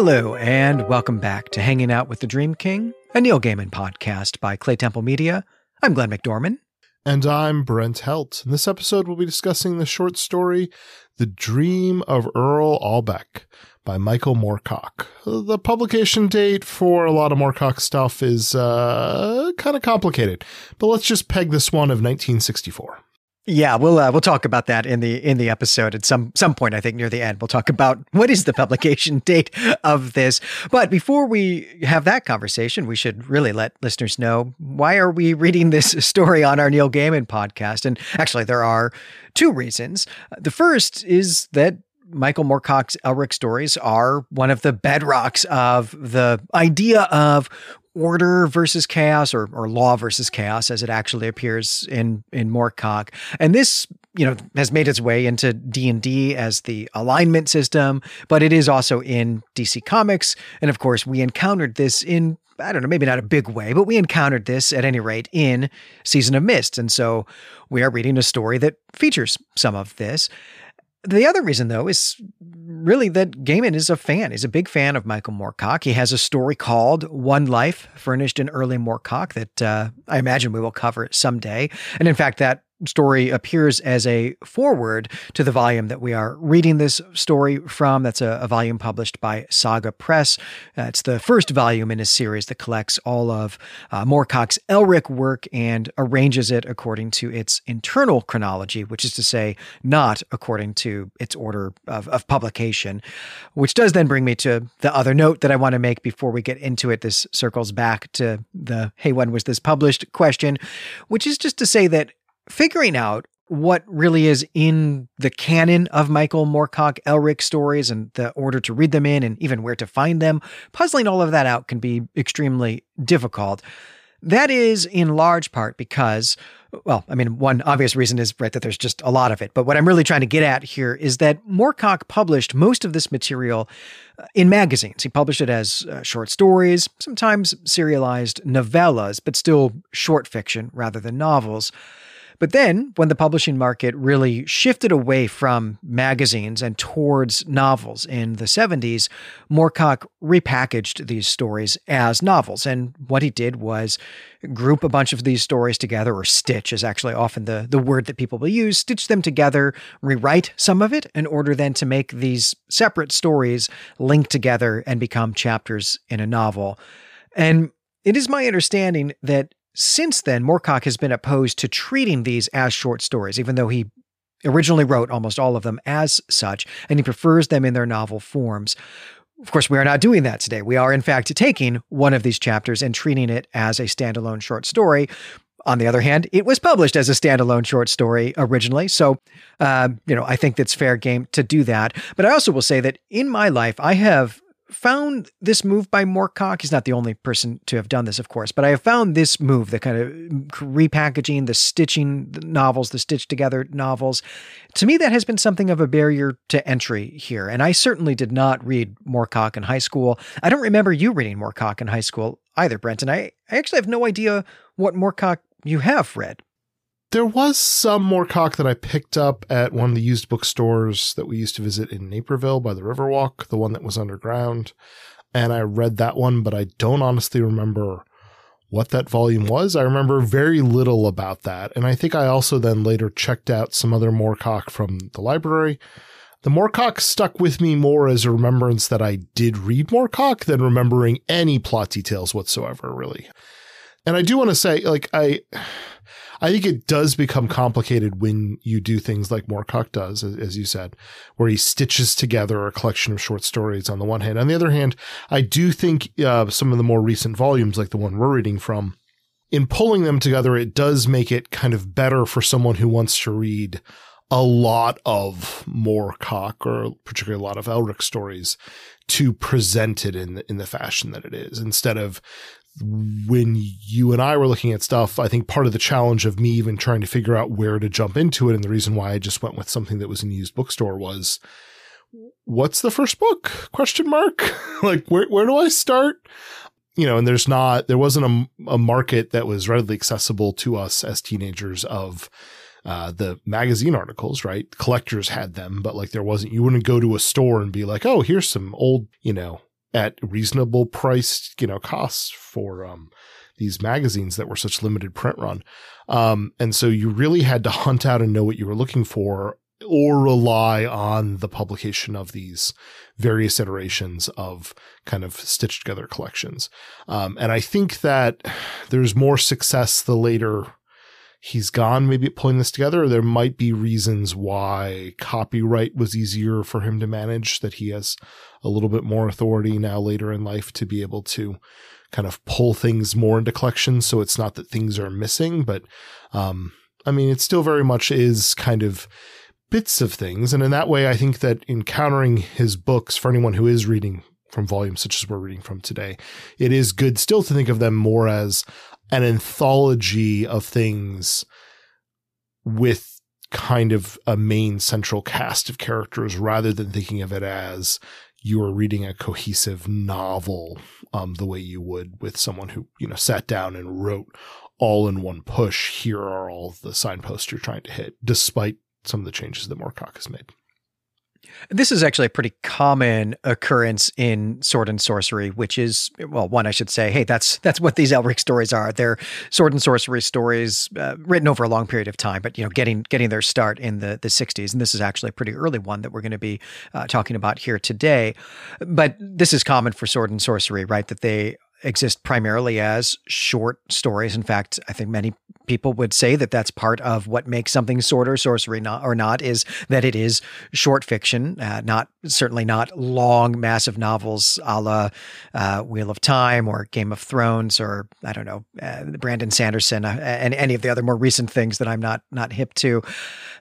Hello, and welcome back to Hanging Out with the Dream King, a Neil Gaiman podcast by Claytemple Media. I'm Glenn McDorman. And I'm Brent Helt. In this episode, we'll be discussing the short story, The Dream of Earl Albeck by Michael Moorcock. The publication date for a lot of Moorcock stuff is uh, kind of complicated, but let's just peg this one of 1964. Yeah, we'll uh, we'll talk about that in the in the episode at some some point. I think near the end, we'll talk about what is the publication date of this. But before we have that conversation, we should really let listeners know why are we reading this story on our Neil Gaiman podcast. And actually, there are two reasons. The first is that Michael Moorcock's Elric stories are one of the bedrocks of the idea of order versus chaos or, or law versus chaos as it actually appears in in Moorcock. And this you know has made its way into D&D as the alignment system, but it is also in DC Comics and of course we encountered this in I don't know, maybe not a big way, but we encountered this at any rate in Season of Mist. And so we are reading a story that features some of this. The other reason, though, is really that Gaiman is a fan. He's a big fan of Michael Moorcock. He has a story called One Life, furnished in early Moorcock, that uh, I imagine we will cover someday. And in fact, that story appears as a foreword to the volume that we are reading this story from. That's a, a volume published by Saga Press. Uh, it's the first volume in a series that collects all of uh, Moorcock's Elric work and arranges it according to its internal chronology, which is to say, not according to its order of, of publication. Which does then bring me to the other note that I want to make before we get into it. This circles back to the hey, when was this published question, which is just to say that figuring out what really is in the canon of Michael Moorcock Elric stories and the order to read them in and even where to find them, puzzling all of that out can be extremely difficult. That is in large part because, well, I mean, one obvious reason is right that there's just a lot of it. But what I'm really trying to get at here is that Moorcock published most of this material uh, in magazines. He published it as uh, short stories, sometimes serialized novellas, but still short fiction rather than novels. But then, when the publishing market really shifted away from magazines and towards novels in the 70s, Moorcock repackaged these stories as novels. And what he did was group a bunch of these stories together, or stitch is actually often the, the word that people will use, stitch them together, rewrite some of it in order then to make these separate stories link together and become chapters in a novel. And it is my understanding that since then, Moorcock has been opposed to treating these as short stories, even though he originally wrote almost all of them as such, and he prefers them in their novel forms. Of course, we are not doing that today. We are, in fact, taking one of these chapters and treating it as a standalone short story. On the other hand, it was published as a standalone short story originally. So, uh, you know, I think that's fair game to do that. But I also will say that in my life, I have found this move by Moorcock. He's not the only person to have done this, of course, but I have found this move, the kind of mm, repackaging, the stitching novels, the stitched together novels. To me, that has been something of a barrier to entry here. And I certainly did not read Moorcock in high school. I don't remember you reading Moorcock in high school either, Brent. And I, I actually have no idea what Moorcock you have read there was some Moorcock that I picked up at one of the used bookstores that we used to visit in Naperville by the Riverwalk, the one that was underground. And I read that one, but I don't honestly remember what that volume was. I remember very little about that. And I think I also then later checked out some other Moorcock from the library. The Moorcock stuck with me more as a remembrance that I did read Moorcock than remembering any plot details whatsoever, really. And I do want to say, like, I I think it does become complicated when you do things like Moorcock does, as, you said, where he stitches together a collection of short stories on the one hand. On the other hand, I do think uh, some of the more recent volumes, like the one we're reading from, in pulling them together, it does make it kind of better for someone who wants to read a lot of Moorcock or particularly a lot of Elric stories to present it in the, in the fashion that it is instead of when you and I were looking at stuff, I think part of the challenge of me even trying to figure out where to jump into it and the reason why I just went with something that was in a used bookstore was what's the first book? Question mark. like where where do I start? You know, and there's not there wasn't a, a market that was readily accessible to us as teenagers of uh, the magazine articles, right? Collectors had them, but like there wasn't, you wouldn't go to a store and be like, oh, here's some old, you know, at reasonable priced, you know, costs for um, these magazines that were such limited print run. Um, and so you really had to hunt out and know what you were looking for or rely on the publication of these various iterations of kind of stitched together collections. Um, and I think that there's more success the later he's gone, maybe pulling this together. There might be reasons why copyright was easier for him to manage, that he has a little bit more authority now later in life to be able to kind of pull things more into collections. So it's not that things are missing, but, um, I mean, it still very much is kind of bits of things. And in that way, I think that encountering his books for anyone who is reading from volumes such as we're reading from today, it is good still to think of them more as an anthology of things with kind of a main central cast of characters rather than thinking of it as you are reading a cohesive novel um, the way you would with someone who you know sat down and wrote all in one push here are all the signposts you're trying to hit despite some of the changes that moorcock has made this is actually a pretty common occurrence in sword and sorcery, which is well, one I should say, hey, that's that's what these Elric stories are. They're sword and sorcery stories uh, written over a long period of time, but you know, getting getting their start in the the '60s, and this is actually a pretty early one that we're going to be uh, talking about here today. But this is common for sword and sorcery, right? That they exist primarily as short stories. In fact, I think many people would say that that's part of what makes something sword or sorcery not, or not is that it is short fiction, uh, not certainly not long, massive novels a la uh, Wheel of Time or Game of Thrones or I don't know uh, Brandon Sanderson uh, and any of the other more recent things that I'm not not hip to.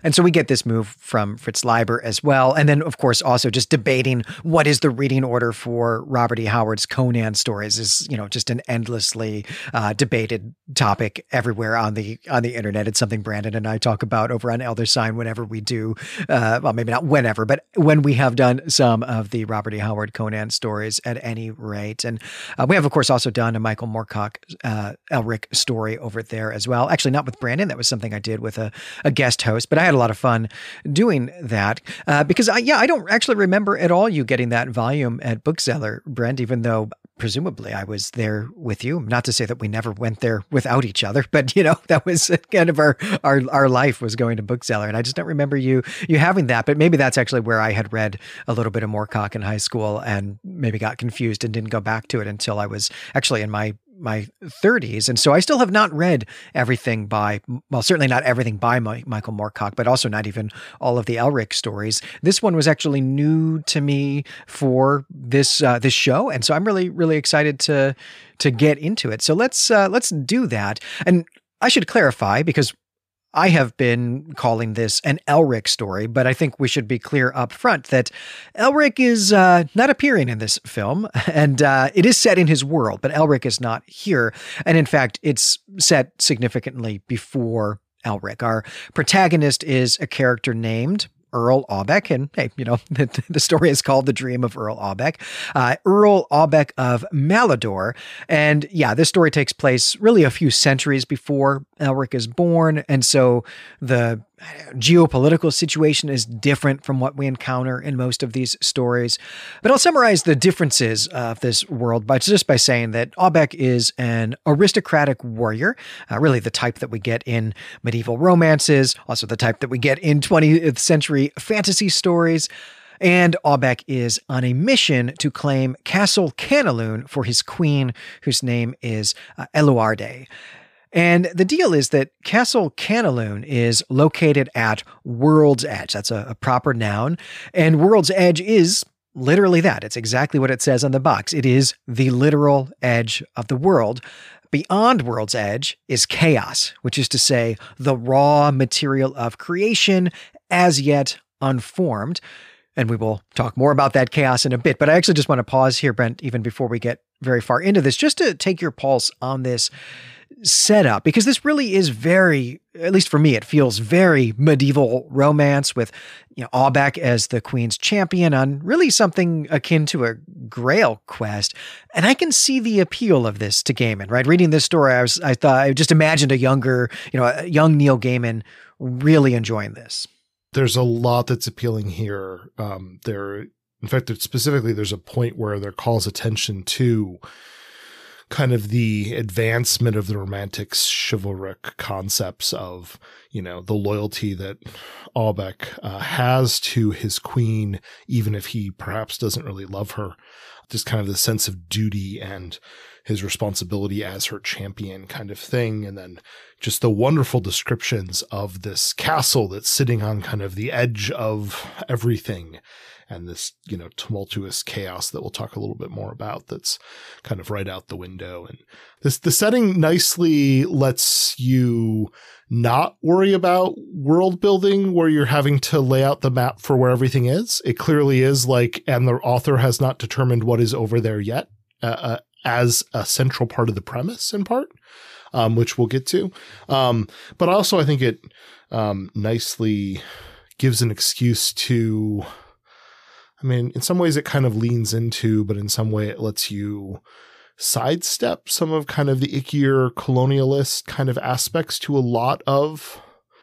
And so we get this move from Fritz Leiber as well, and then of course also just debating what is the reading order for Robert E. Howard's Conan stories is you know just an endlessly uh, debated topic everywhere on the on the internet. It's something Brandon and I talk about over on Elder Sign whenever we do. Uh, well, maybe not whenever, but when we have done some of the Robert E. Howard Conan stories at any rate, and uh, we have of course also done a Michael Moorcock uh, Elric story over there as well. Actually, not with Brandon. That was something I did with a, a guest host, but I had a lot of fun doing that uh, because I yeah I don't actually remember at all you getting that volume at Bookseller, Brent. Even though presumably I was there with you. Not to say that we never went there without each other, but you know that was kind of our our our life was going to bookseller, and I just don't remember you you having that. But maybe that's actually where I had read a little bit of Moorcock in high school, and maybe got confused and didn't go back to it until I was actually in my my 30s. And so I still have not read everything by, well, certainly not everything by my, Michael Moorcock, but also not even all of the Elric stories. This one was actually new to me for this uh, this show, and so I'm really really excited to to get into it. So let's uh, let's do that. And I should clarify because I have been calling this an Elric story, but I think we should be clear up front that Elric is uh, not appearing in this film, and uh, it is set in his world, but Elric is not here. And in fact, it's set significantly before Elric. Our protagonist is a character named Earl Aubec. And hey, you know, the, the story is called The Dream of Earl Aubec. Uh, Earl Aubec of Malador. And yeah, this story takes place really a few centuries before Elric is born. And so the geopolitical situation is different from what we encounter in most of these stories. But I'll summarize the differences of this world by just by saying that Aubec is an aristocratic warrior, uh, really the type that we get in medieval romances, also the type that we get in 20th century fantasy stories. And Aubec is on a mission to claim Castle Kaneloon for his queen, whose name is uh, Eloarde. And the deal is that Castle Kaneloon is located at World's Edge. That's a, a, proper noun. And World's Edge is literally that. It's exactly what it says on the box. It is the literal edge of the world. Beyond World's Edge is chaos, which is to say, the raw material of creation as yet unformed. And we will talk more about that chaos in a bit. But I actually just want to pause here, Brent, even before we get very far into this, just to take your pulse on this setup because this really is very at least for me it feels very medieval romance with you know Aubec as the queen's champion on really something akin to a grail quest. And I can see the appeal of this to Gaiman right? Reading this story I was I thought I just imagined a younger you know a young Neil Gaiman really enjoying this. There's a lot that's appealing here. Um, there In fact, specifically, there's a point where there calls attention to kind of the advancement of the romantic chivalric concepts of, you know, the loyalty that Aubec uh, has to his queen, even if he perhaps doesn't really love her. Just kind of the sense of duty and his responsibility as her champion kind of thing. And then just the wonderful descriptions of this castle that's sitting on kind of the edge of everything and this, you know, tumultuous chaos that we'll talk a little bit more about that's kind of right out the window. And this, the setting nicely lets you not worry about world building where you're having to lay out the map for where everything is. It clearly is like, and the author has not determined what is over there yet, uh, uh, as a central part of the premise in part. Um, which we'll get to. Um, but also I think it, um, nicely gives an excuse to I mean, in some ways it kind of leans into, but in some way it lets you sidestep some of kind of the ickier colonialist kind of aspects to a lot of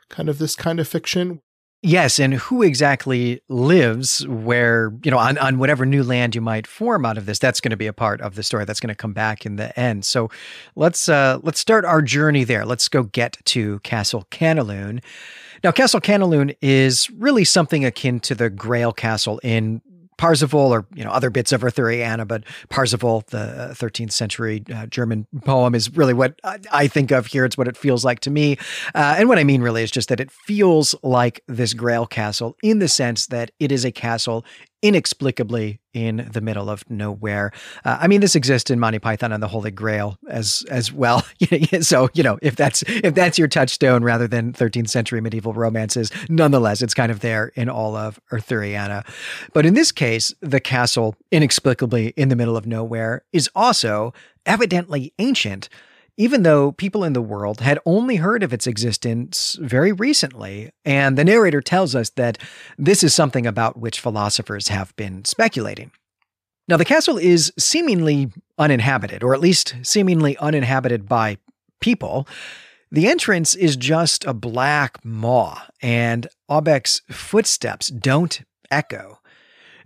kind of this kind of fiction. Yes, and who exactly lives where, you know, on, on whatever new land you might form out of this, that's going to be a part of the story that's going to come back in the end. So let's uh let's start our journey there. Let's go get to Castle Kaneloon. Now, Castle Kaneloon is really something akin to the Grail Castle in Parzival or you know other bits of Arthuriana, but Parzival, the 13th century uh, German poem, is really what I think of here. It's what it feels like to me, uh, and what I mean really is just that it feels like this Grail castle in the sense that it is a castle inexplicably in the middle of nowhere. Uh, I mean, this exists in Monty Python and the Holy Grail as as well. so you know, if that's if that's your touchstone rather than 13th century medieval romances, nonetheless, it's kind of there in all of Arthuriana. But in this case, the castle inexplicably in the middle of nowhere is also evidently ancient even though people in the world had only heard of its existence very recently. And the narrator tells us that this is something about which philosophers have been speculating. Now, the castle is seemingly uninhabited, or at least seemingly uninhabited by people. The entrance is just a black maw, and Aubec's footsteps don't echo.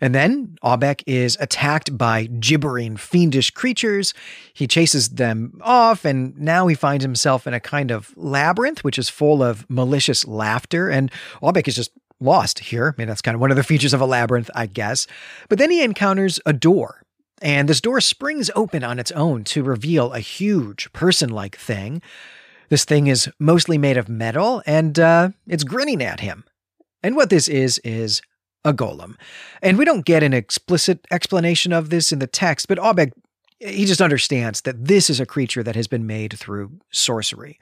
And then Aubec is attacked by gibbering, fiendish creatures. He chases them off, and now he finds himself in a kind of labyrinth, which is full of malicious laughter. And Aubec is just lost here. I mean, that's kind of one of the features of a labyrinth, I guess. But then he encounters a door. And this door springs open on its own to reveal a huge person like thing. This thing is mostly made of metal and uh, it's grinning at him. And what this is, is a golem. And we don't get an explicit explanation of this in the text, but Aubec, he just understands that this is a creature that has been made through sorcery.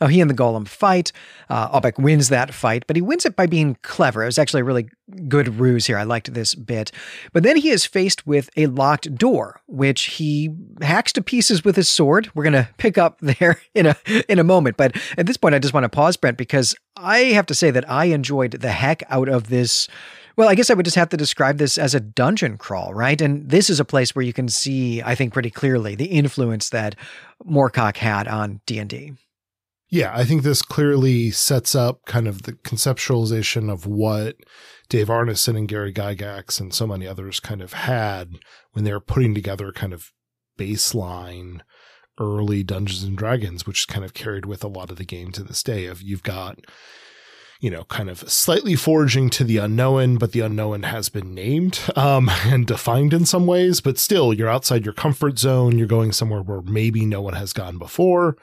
Now, he and the golem fight. Uh, wins that fight, but he wins it by being clever. It was actually a really good ruse here. I liked this bit. But then he is faced with a locked door, which he hacks to pieces with his sword. We're going to pick up there in a in a moment. But at this point, I just want to pause, Brent, because I have to say that I enjoyed the heck out of this well, I guess I would just have to describe this as a dungeon crawl, right? And this is a place where you can see, I think, pretty clearly the influence that Moorcock had on D and D. Yeah, I think this clearly sets up kind of the conceptualization of what Dave Arneson and Gary Gygax and so many others kind of had when they were putting together kind of baseline early Dungeons and Dragons, which is kind of carried with a lot of the game to this day. Of you've got you know, kind of slightly foraging to the unknown, but the unknown has been named um, and defined in some ways. But still, you're outside your comfort zone. You're going somewhere where maybe no one has gone before,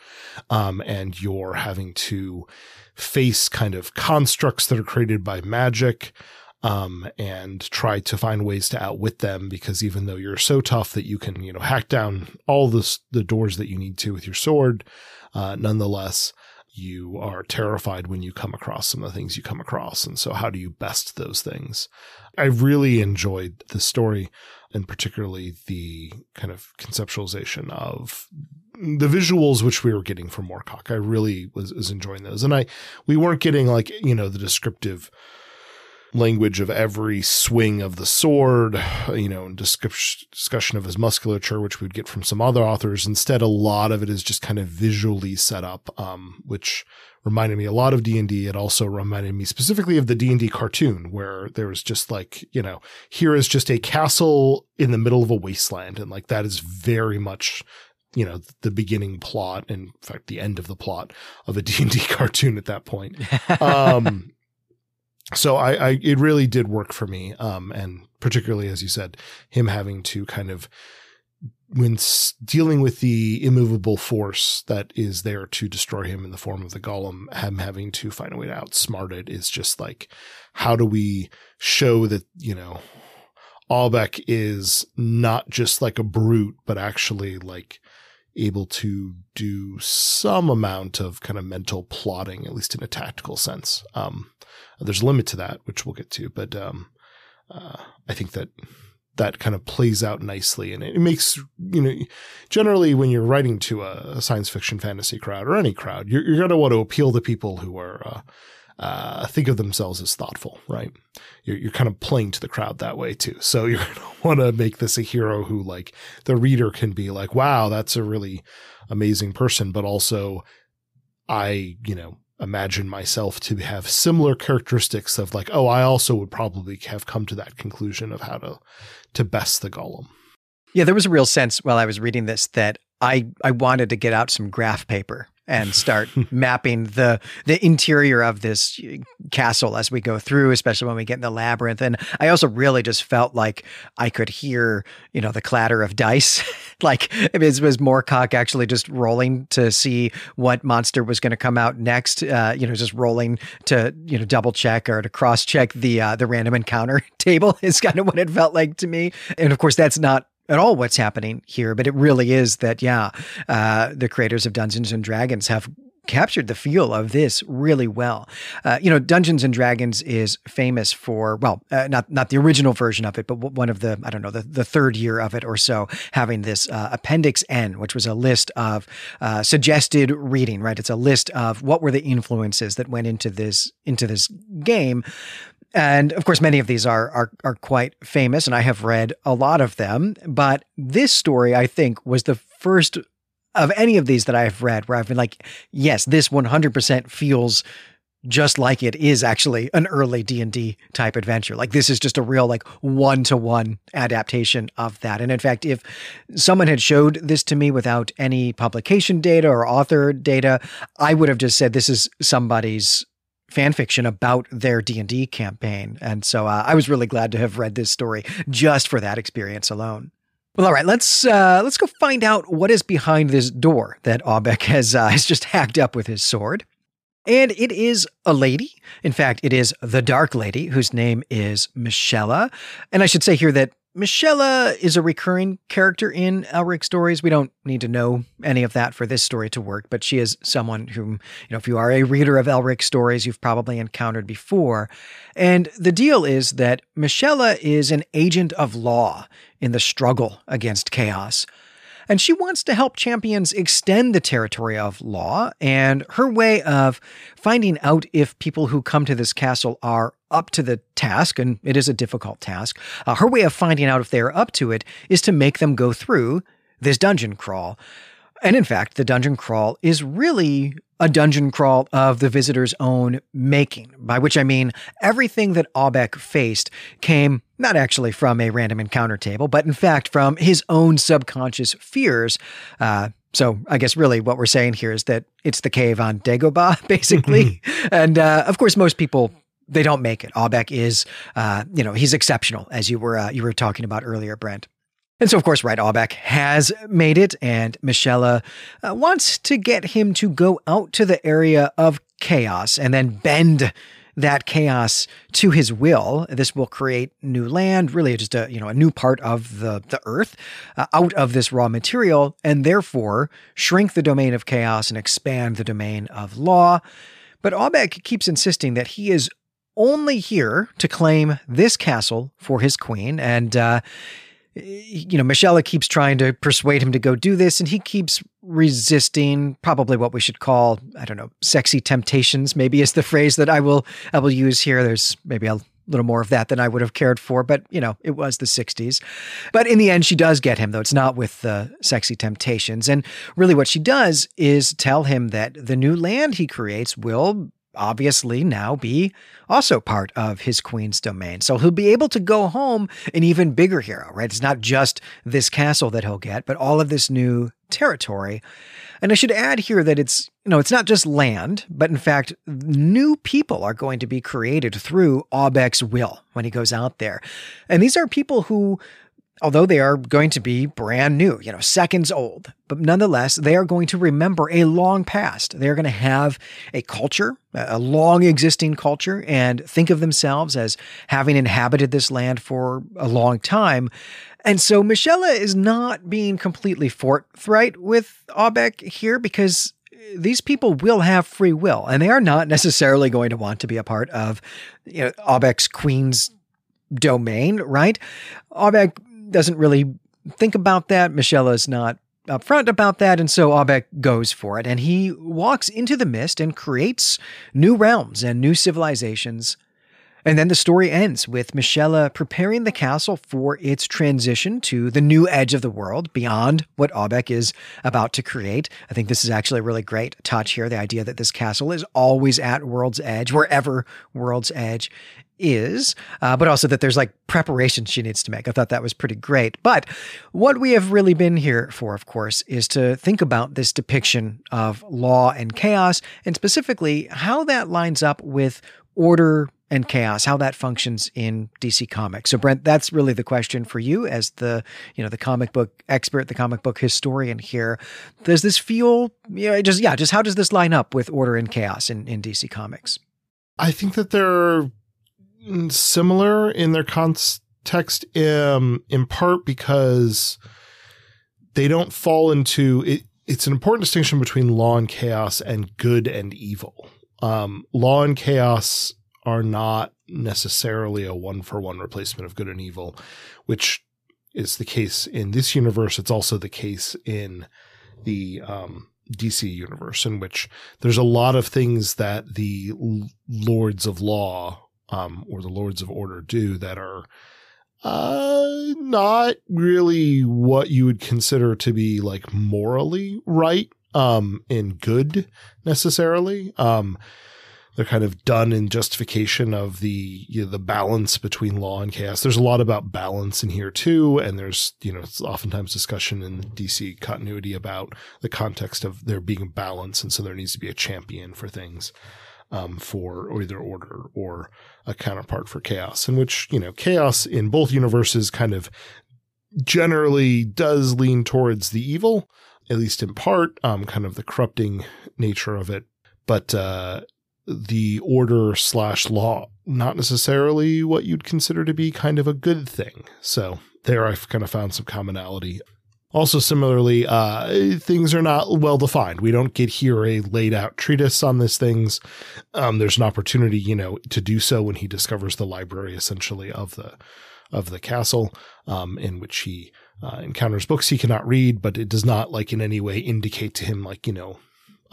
um, and you're having to face kind of constructs that are created by magic. Um, and try to find ways to outwit them because even though you're so tough that you can, you know, hack down all the, the doors that you need to with your sword, uh, nonetheless, you are terrified when you come across some of the things you come across. And so, how do you best those things? I really enjoyed the story and particularly the kind of conceptualization of the visuals which we were getting from Moorcock. I really was, was enjoying those. And I, we weren't getting like, you know, the descriptive language of every swing of the sword, you know, discussion of his musculature, which we'd get from some other authors. Instead, a lot of it is just kind of visually set up, um, which reminded me a lot of D&D. It also reminded me specifically of the D&D cartoon where there was just like, you know, here is just a castle in the middle of a wasteland. And like that is very much you know the beginning plot and in fact the end of the plot of a d&d cartoon at that point um, so I, I, it really did work for me um, and particularly as you said him having to kind of when dealing with the immovable force that is there to destroy him in the form of the golem him having to find a way to outsmart it is just like how do we show that you know Albeck is not just like a brute, but actually like able to do some amount of kind of mental plotting, at least in a tactical sense. Um, there's a limit to that, which we'll get to, but um, uh, I think that that kind of plays out nicely, and it makes you know generally when you're writing to a, science fiction fantasy crowd or any crowd, you're, you're going to want to appeal to people who are uh, uh, think of themselves as thoughtful, right? You're, you're kind of playing to the crowd that way too. So you're going to want to make this a hero who, like, the reader can be like, wow, that's a really amazing person. But also, I, you know, imagine myself to have similar characteristics of like, oh, I also would probably have come to that conclusion of how to, to best the golem. Yeah, there was a real sense while I was reading this that I, I wanted to get out some graph paper and start mapping the the interior of this castle as we go through, especially when we get in the labyrinth. And I also really just felt like I could hear, you know, the clatter of dice. like it was, was Moorcock actually just rolling to see what monster was going to come out next. Uh, you know, just rolling to you know double check or to cross check the uh, the random encounter table is kind of what it felt like to me. And of course, that's not at all what's happening here, but it really is that, yeah, uh, the creators of Dungeons and Dragons have captured the feel of this really well. Uh, you know, Dungeons and Dragons is famous for well, uh, not not the original version of it, but one of the I don't know the the third year of it or so, having this uh, Appendix N, which was a list of uh, suggested reading. Right, it's a list of what were the influences that went into this into this game. And of course, many of these are, are are quite famous, and I have read a lot of them. But this story, I think, was the first of any of these that I've read where I've been like, yes, this 100% feels just like it is actually an early D&D type adventure. Like this is just a real like one-to-one adaptation of that. And in fact, if someone had showed this to me without any publication data or author data, I would have just said this is somebody's fan fiction about their D&D campaign. And so uh, I was really glad to have read this story just for that experience alone. Well, all right, let's uh, let's go find out what is behind this door that Albec has uh, has just hacked up with his sword. And it is a lady. In fact, it is the Dark Lady, whose name is Myshella. And I should say here that Myshella is a recurring character in Elric stories. We don't need to know any of that for this story to work, but she is someone whom, you know, if you are a reader of Elric stories, you've probably encountered before. And the deal is that Myshella is an agent of law in the struggle against chaos and she wants to help champions extend the territory of law. And her way of finding out if people who come to this castle are up to the task, and it is a difficult task, uh, her way of finding out if they are up to it is to make them go through this dungeon crawl. And in fact, the dungeon crawl is really a dungeon crawl of the visitor's own making, by which I mean everything that Albec faced came not actually from a random encounter table, but in fact from his own subconscious fears. Uh, so I guess really what we're saying here is that it's the cave on Dagobah, basically. and uh, of course, most people they don't make it. Albec is, uh, you know, he's exceptional, as you were uh, you were talking about earlier, Brent. And so, of course, Right Albec has made it, and Myshella uh, wants to get him to go out to the area of chaos and then bend that chaos to his will. This will create new land, really just a you know a new part of the the earth uh, out of this raw material, and therefore shrink the domain of chaos and expand the domain of law. But Albec keeps insisting that he is only here to claim this castle for his queen, and uh, you know, Michelle keeps trying to persuade him to go do this, and he keeps resisting probably what we should call, I don't know, sexy temptations, maybe is the phrase that I will I will use here. There's maybe a little more of that than I would have cared for, but you know, it was the 60s. But in the end, she does get him, though it's not with the sexy temptations. And really, what she does is tell him that the new land he creates will obviously now be also part of his queen's domain. So he'll be able to go home an even bigger hero, right? It's not just this castle that he'll get, but all of this new territory. And I should add here that it's, you know, it's not just land, but in fact, new people are going to be created through Aubec's will when he goes out there. And these are people who although they are going to be brand new, you know, seconds old, but nonetheless, they are going to remember a long past. They're going to have a culture, a long existing culture, and think of themselves as having inhabited this land for a long time. And so Myshella is not being completely forthright with Aubec here because these people will have free will and they are not necessarily going to want to be a part of you know, queen's domain, right? Aubec doesn't really think about that. Myshella is not upfront about that, and so Aubec goes for it. And he walks into the mist and creates new realms and new civilizations. And then the story ends with Myshella preparing the castle for its transition to the new edge of the world beyond what Aubec is about to create. I think this is actually a really great touch here the idea that this castle is always at World's Edge, wherever World's Edge is, uh, but also that there's like preparations she needs to make. I thought that was pretty great. But what we have really been here for, of course, is to think about this depiction of law and chaos, and specifically how that lines up with order and chaos, how that functions in DC Comics. So, Brent, that's really the question for you as the you know the comic book expert, the comic book historian here. Does this feel, you know, just yeah, just how does this line up with order and chaos in in DC Comics? I think that they're similar in their context, um, in part because they don't fall into it. It's an important distinction between law and chaos and good and evil. Um, law and chaos are not necessarily a one for one replacement of good and evil, which is the case in this universe. It's also the case in the um, DC universe, in which there's a lot of things that the lords of law um, or the Lords of Order do that are uh, not really what you would consider to be like morally right um, and good necessarily. Um, they're kind of done in justification of the you know, the balance between law and chaos. There's a lot about balance in here too, and there's you know it's oftentimes discussion in the DC continuity about the context of there being balance, and so there needs to be a champion for things um, for either order or a counterpart for chaos, in which, you know, chaos in both universes kind of generally does lean towards the evil, at least in part, um, kind of the corrupting nature of it. But, uh, the order slash law, not necessarily what you'd consider to be kind of a good thing. So there I've kind of found some commonality. Also, similarly, uh, things are not well defined. We don't get here a laid out treatise on these things. Um, there's an opportunity, you know, to do so when he discovers the library essentially of the of the castle, um, in which he uh, encounters books he cannot read, but it does not like in any way indicate to him like you know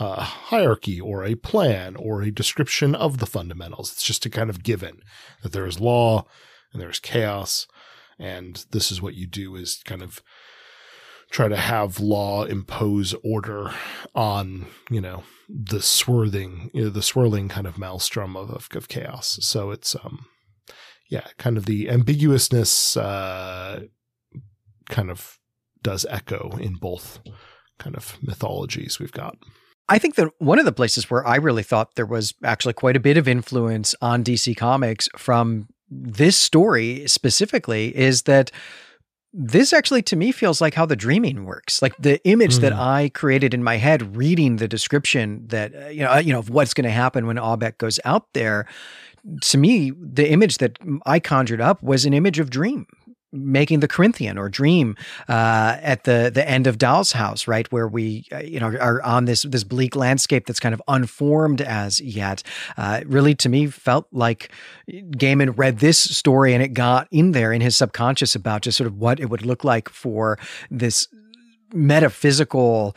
a hierarchy or a plan or a description of the fundamentals. It's just a kind of given that there is law and there's chaos, and this is what you do is kind of try to have law impose order on you know the swirling you know, the swirling kind of maelstrom of, of, of chaos so it's um yeah kind of the ambiguousness uh kind of does echo in both kind of mythologies we've got I think that one of the places where I really thought there was actually quite a bit of influence on DC Comics from this story specifically is that this actually to me feels like how the dreaming works like the image mm. that i created in my head reading the description that uh, you know uh, you know of what's going to happen when Aubec goes out there to me the image that i conjured up was an image of dream making the Corinthian or dream uh, at the the end of Doll's House, right, where we uh, you know are on this this bleak landscape that's kind of unformed as yet. Uh, really, to me, felt like Gaiman read this story and it got in there in his subconscious about just sort of what it would look like for this metaphysical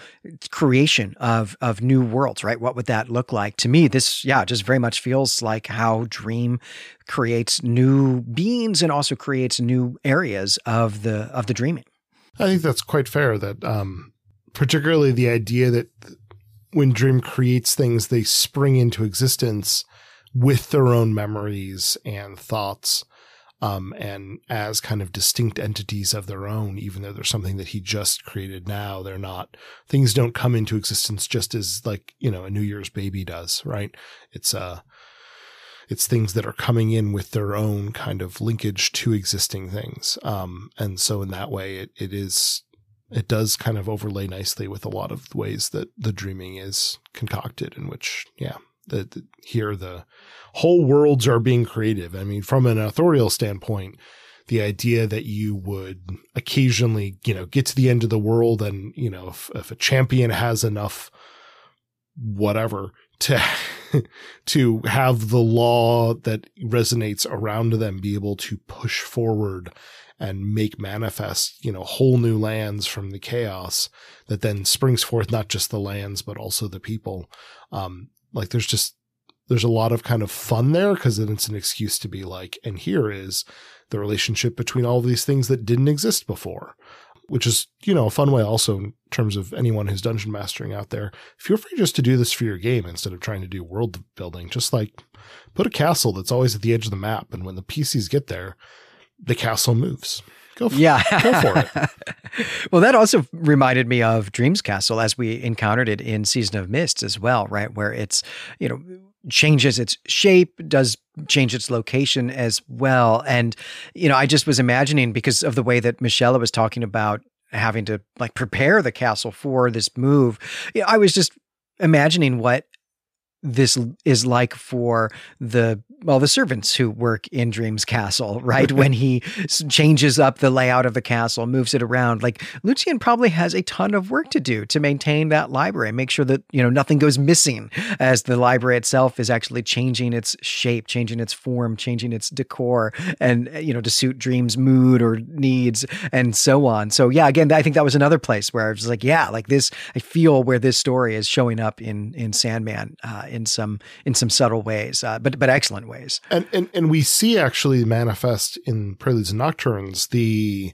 creation of of new worlds right? What would that look like? To me this yeah just very much feels like how dream creates new beings and also creates new areas of the of the dreaming. I think that's quite fair that um particularly the idea that when dream creates things they spring into existence with their own memories and thoughts um, and as kind of distinct entities of their own, even though they're something that he just created now. They're not, things don't come into existence just as like, you know, a New Year's baby does, right? It's, uh, it's things that are coming in with their own kind of linkage to existing things. Um, and so in that way, it, it is, it does kind of overlay nicely with a lot of ways that the dreaming is concocted in which, yeah, that here the whole worlds are being creative. I mean, from an authorial standpoint, the idea that you would occasionally, you know, get to the end of the world and, you know, if, if a champion has enough whatever to to have the law that resonates around them be able to push forward and make manifest, you know, whole new lands from the chaos that then springs forth not just the lands but also the people. Um, like there's just there's a lot of kind of fun there because then it's an excuse to be like, and here is the relationship between all these things that didn't exist before, which is, you know, a fun way also in terms of anyone who's dungeon mastering out there. Feel free just to do this for your game instead of trying to do world building. Just like put a castle that's always at the edge of the map. And when the PCs get there, the castle moves. Go for, yeah. go for it. well, that also reminded me of Dreams Castle as we encountered it in Season of Mist as well, right? Where it's, you know, changes its shape, does change its location as well. And, you know, I just was imagining because of the way that Michelle was talking about having to like prepare the castle for this move. You know, I was just imagining what this is like for the well the servants who work in dreams castle right? When he changes up the layout of the castle moves it around like Lucien probably has a ton of work to do to maintain that library make sure that you know nothing goes missing as the library itself is actually changing its shape changing its form changing its decor and you know to suit dreams mood or needs and so on. So yeah again i think that was another place where i was like yeah like this i feel where this story is showing up in in sandman uh, in some in some subtle ways, uh, but but excellent ways. And, and and we see actually manifest in Preludes and Nocturnes the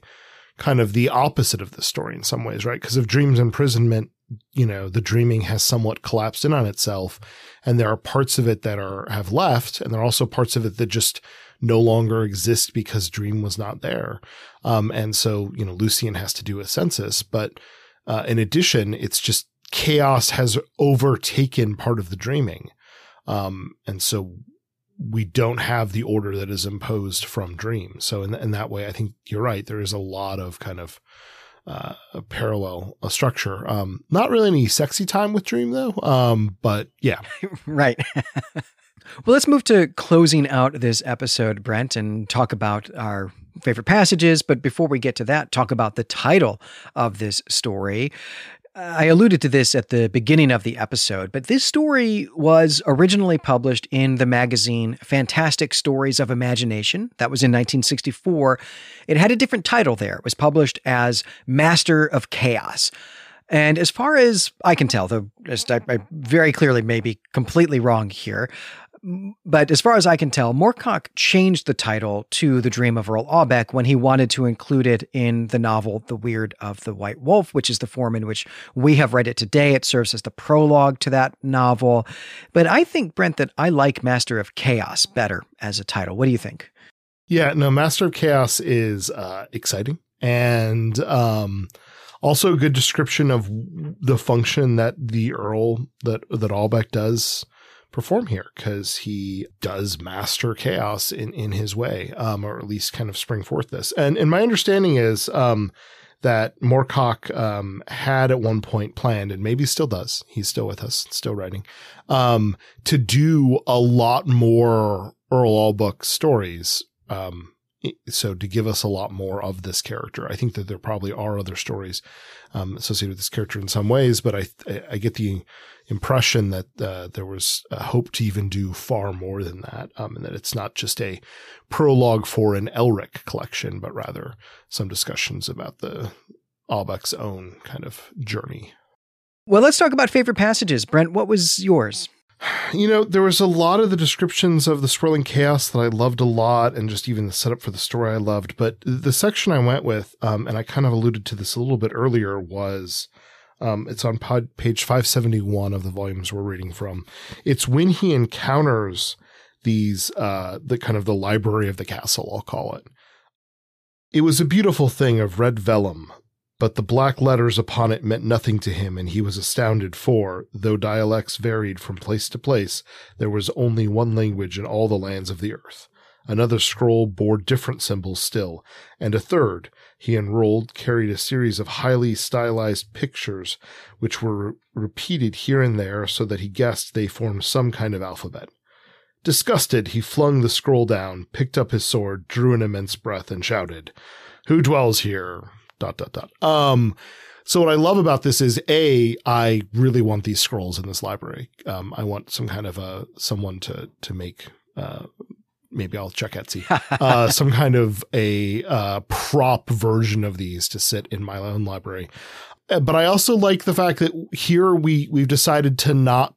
kind of the opposite of the story in some ways, right? Because of Dream's imprisonment, you know, the dreaming has somewhat collapsed in on itself, and there are parts of it that are have left, and there are also parts of it that just no longer exist because Dream was not there. Um, and so, you know, Lucien has to do a census, but uh, in addition, it's just chaos has overtaken part of the dreaming. Um, and so we don't have the order that is imposed from dream. So in, in that way, I think you're right. There is a lot of kind of uh, a parallel a structure. Um, not really any sexy time with dream though. Um, but yeah, right. well, let's move to closing out this episode, Brent, and talk about our favorite passages. But before we get to that, talk about the title of this story. I alluded to this at the beginning of the episode, but this story was originally published in the magazine Fantastic Stories of Imagination. That was in 1964. It had a different title there. It was published as Master of Chaos. And as far as I can tell, though I, I very clearly may be completely wrong here, but as far as I can tell, Moorcock changed the title to The Dream of Earl Aubec when he wanted to include it in the novel The Weird of the White Wolf, which is the form in which we have read it today. It serves as the prologue to that novel. But I think, Brent, that I like Master of Chaos better as a title. What do you think? Yeah, no, Master of Chaos is uh, exciting and um, also a good description of the function that the Earl that that Aubec does perform here because he does master chaos in, in his way, um, or at least kind of spring forth this. And, and my understanding is, um, that Moorcock, um, had at one point planned and maybe still does. He's still with us, still writing, um, to do a lot more Earl Aubec stories, um, so to give us a lot more of this character. I think that there probably are other stories um, associated with this character in some ways, but I I get the impression that uh, there was a hope to even do far more than that, um, and that it's not just a prologue for an Elric collection, but rather some discussions about the Albeck's own kind of journey. Well, let's talk about favorite passages. Brent, what was yours? You know, there was a lot of the descriptions of the swirling chaos that I loved a lot, and just even the setup for the story I loved. But the section I went with, um, and I kind of alluded to this a little bit earlier, was um, it's on pod, page 571 of the volumes we're reading from. It's when he encounters these, uh, the kind of the library of the castle, I'll call it. It was a beautiful thing of red vellum, but the black letters upon it meant nothing to him, and he was astounded, for, though dialects varied from place to place, there was only one language in all the lands of the earth. Another scroll bore different symbols still, and a third, he unrolled, carried a series of highly stylized pictures, which were re- repeated here and there so that he guessed they formed some kind of alphabet. Disgusted, he flung the scroll down, picked up his sword, drew an immense breath, and shouted, Who dwells here? dot dot dot. Um, so what I love about this is a I really want these scrolls in this library. Um, I want some kind of a someone to to make. Uh, maybe I'll check Etsy. Uh, some kind of a uh, prop version of these to sit in my own library. Uh, But I also like the fact that here we we've decided to not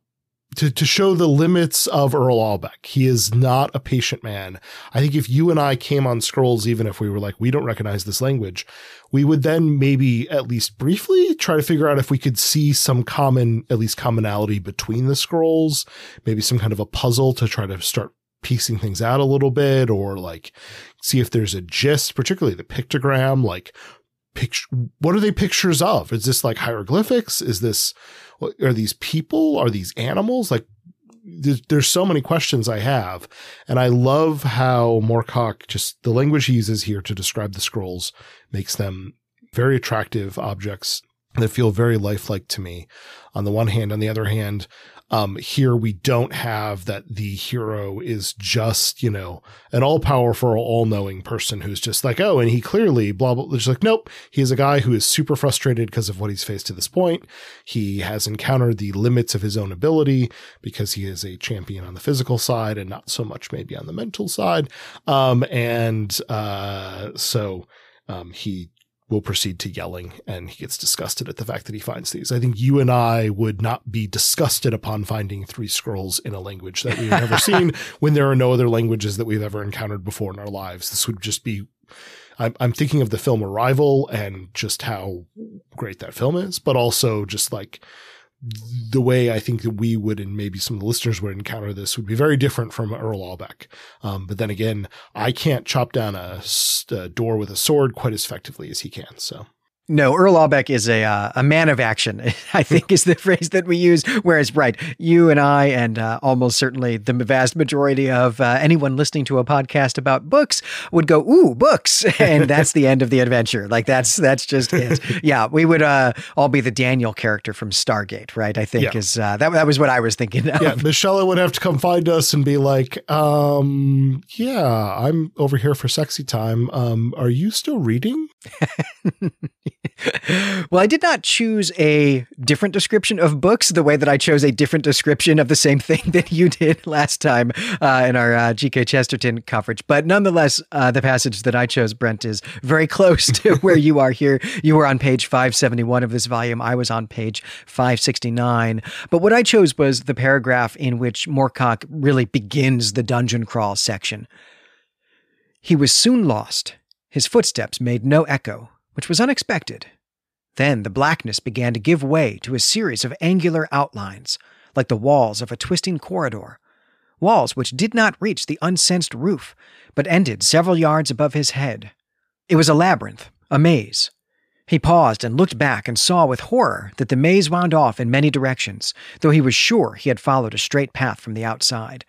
to, to show the limits of Earl Aubec. He is not a patient man. I think if you and I came on scrolls, even if we were like, we don't recognize this language, we would then maybe at least briefly try to figure out if we could see some common, at least commonality between the scrolls, maybe some kind of a puzzle to try to start piecing things out a little bit or like see if there's a gist, particularly the pictogram, like picture, what are they pictures of? Is this like hieroglyphics? Is this, are these people? Are these animals? Like there's, there's so many questions I have. And I love how Moorcock just the language he uses here to describe the scrolls makes them very attractive objects that feel very lifelike to me on the one hand. On the other hand, um, here we don't have that the hero is just, you know, an all powerful, all knowing person who's just like, oh, and he clearly blah, blah, just like, nope. He is a guy who is super frustrated because of what he's faced to this point. He has encountered the limits of his own ability because he is a champion on the physical side and not so much maybe on the mental side. Um, and, uh, so, um, he will proceed to yelling and he gets disgusted at the fact that he finds these. I think you and I would not be disgusted upon finding three scrolls in a language that we've never seen when there are no other languages that we've ever encountered before in our lives. This would just be I'm, I'm thinking of the film Arrival and just how great that film is, but also just like the way I think that we would, and maybe some of the listeners would encounter this would be very different from Earl Aubec. Um, but then again, I can't chop down a, a, door with a sword quite as effectively as he can. So. No, Earl Aubec is a uh, a man of action. I think is the phrase that we use. Whereas, right, you and I, and uh, almost certainly the vast majority of uh, anyone listening to a podcast about books would go, "Ooh, books," and that's the end of the adventure. Like that's that's just it. yeah, we would uh, all be the Daniel character from Stargate, right? I think yeah. is uh, that that was what I was thinking. Of. Yeah, Myshella would have to come find us and be like, um, "Yeah, I'm over here for sexy time. Um, are you still reading?" Well, I did not choose a different description of books the way that I chose a different description of the same thing that you did last time uh, in our uh, GK Chesterton coverage. But nonetheless, uh, the passage that I chose, Brent, is very close to where you are here. You were on page 571 of this volume. I was on page 569. But what I chose was the paragraph in which Moorcock really begins the dungeon crawl section. He was soon lost. His footsteps made no echo which was unexpected. Then the blackness began to give way to a series of angular outlines, like the walls of a twisting corridor, walls which did not reach the uncensed roof, but ended several yards above his head. It was a labyrinth, a maze. He paused and looked back and saw with horror that the maze wound off in many directions, though he was sure he had followed a straight path from the outside.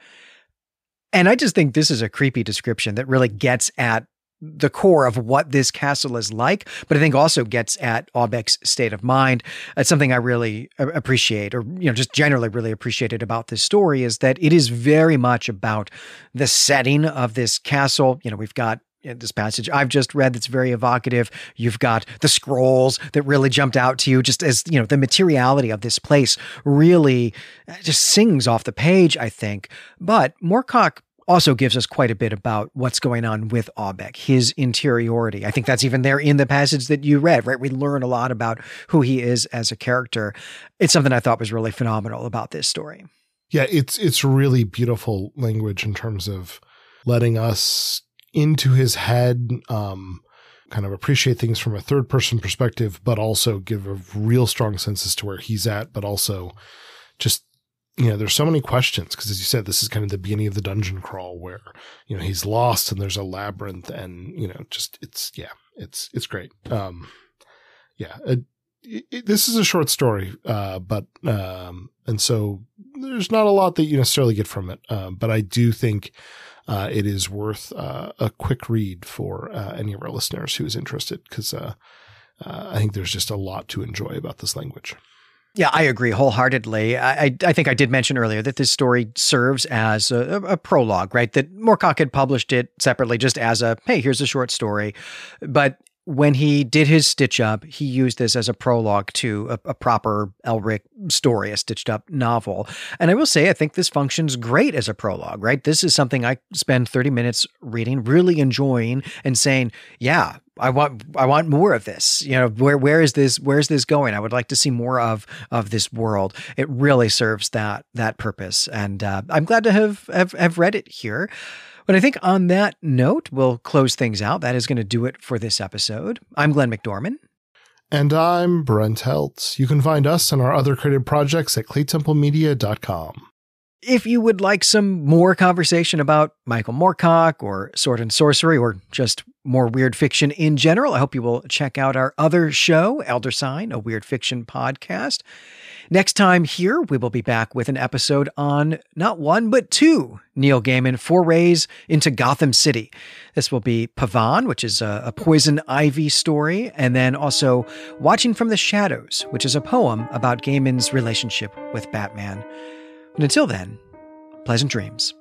And I just think this is a creepy description that really gets at the core of what this castle is like, but I think also gets at Aubec's state of mind. It's something I really appreciate, or you know, just generally really appreciated about this story is that it is very much about the setting of this castle. You know, we've got this passage I've just read that's very evocative. You've got the scrolls that really jumped out to you, just as you know, the materiality of this place really uh, just sings off the page, I think. But Moorcock also gives us quite a bit about what's going on with Aubec, his interiority. I think that's even there in the passage that you read, right? We learn a lot about who he is as a character. It's something I thought was really phenomenal about this story. Yeah, it's it's really beautiful language in terms of letting us into his head, um, kind of appreciate things from a third person perspective, but also give a real strong sense as to where he's at, but also just you know, there's so many questions because, as you said, this is kind of the beginning of the dungeon crawl where you know he's lost and there's a labyrinth, and you know, just it's yeah, it's it's great. Um, yeah, it, it, this is a short story, uh, but um, and so there's not a lot that you necessarily get from it, uh, but I do think. Uh, it is worth uh, a quick read for uh, any of our listeners who is interested because uh, I think there's just a lot to enjoy about this language. Yeah, I agree wholeheartedly. I, I think I did mention earlier that this story serves as a, a, prologue, right? That Moorcock had published it separately just as a, hey, here's a short story. But when he did his stitch up, he used this as a prologue to a, a, proper Elric story, a stitched up novel. And I will say, I think this functions great as a prologue, right? This is something I spend 30 minutes reading, really enjoying and saying, yeah, I want I want more of this. You know, where where is this where is this going? I would like to see more of of this world. It really serves that that purpose. And uh, I'm glad to have, have have read it here. But I think on that note, we'll close things out. That is going to do it for this episode. I'm Glenn McDorman. And I'm Brent Helt. You can find us and our other creative projects at claytemplemedia.com. If you would like some more conversation about Michael Moorcock or Sword and Sorcery or just more weird fiction in general, I hope you will check out our other show, Elder Sign, a weird fiction podcast. Next time here, we will be back with an episode on not one, but two Neil Gaiman forays into Gotham City. This will be Pavane, which is a, a poison ivy story, and then also Watching from the Shadows, which is a poem about Gaiman's relationship with Batman. And until then, pleasant dreams.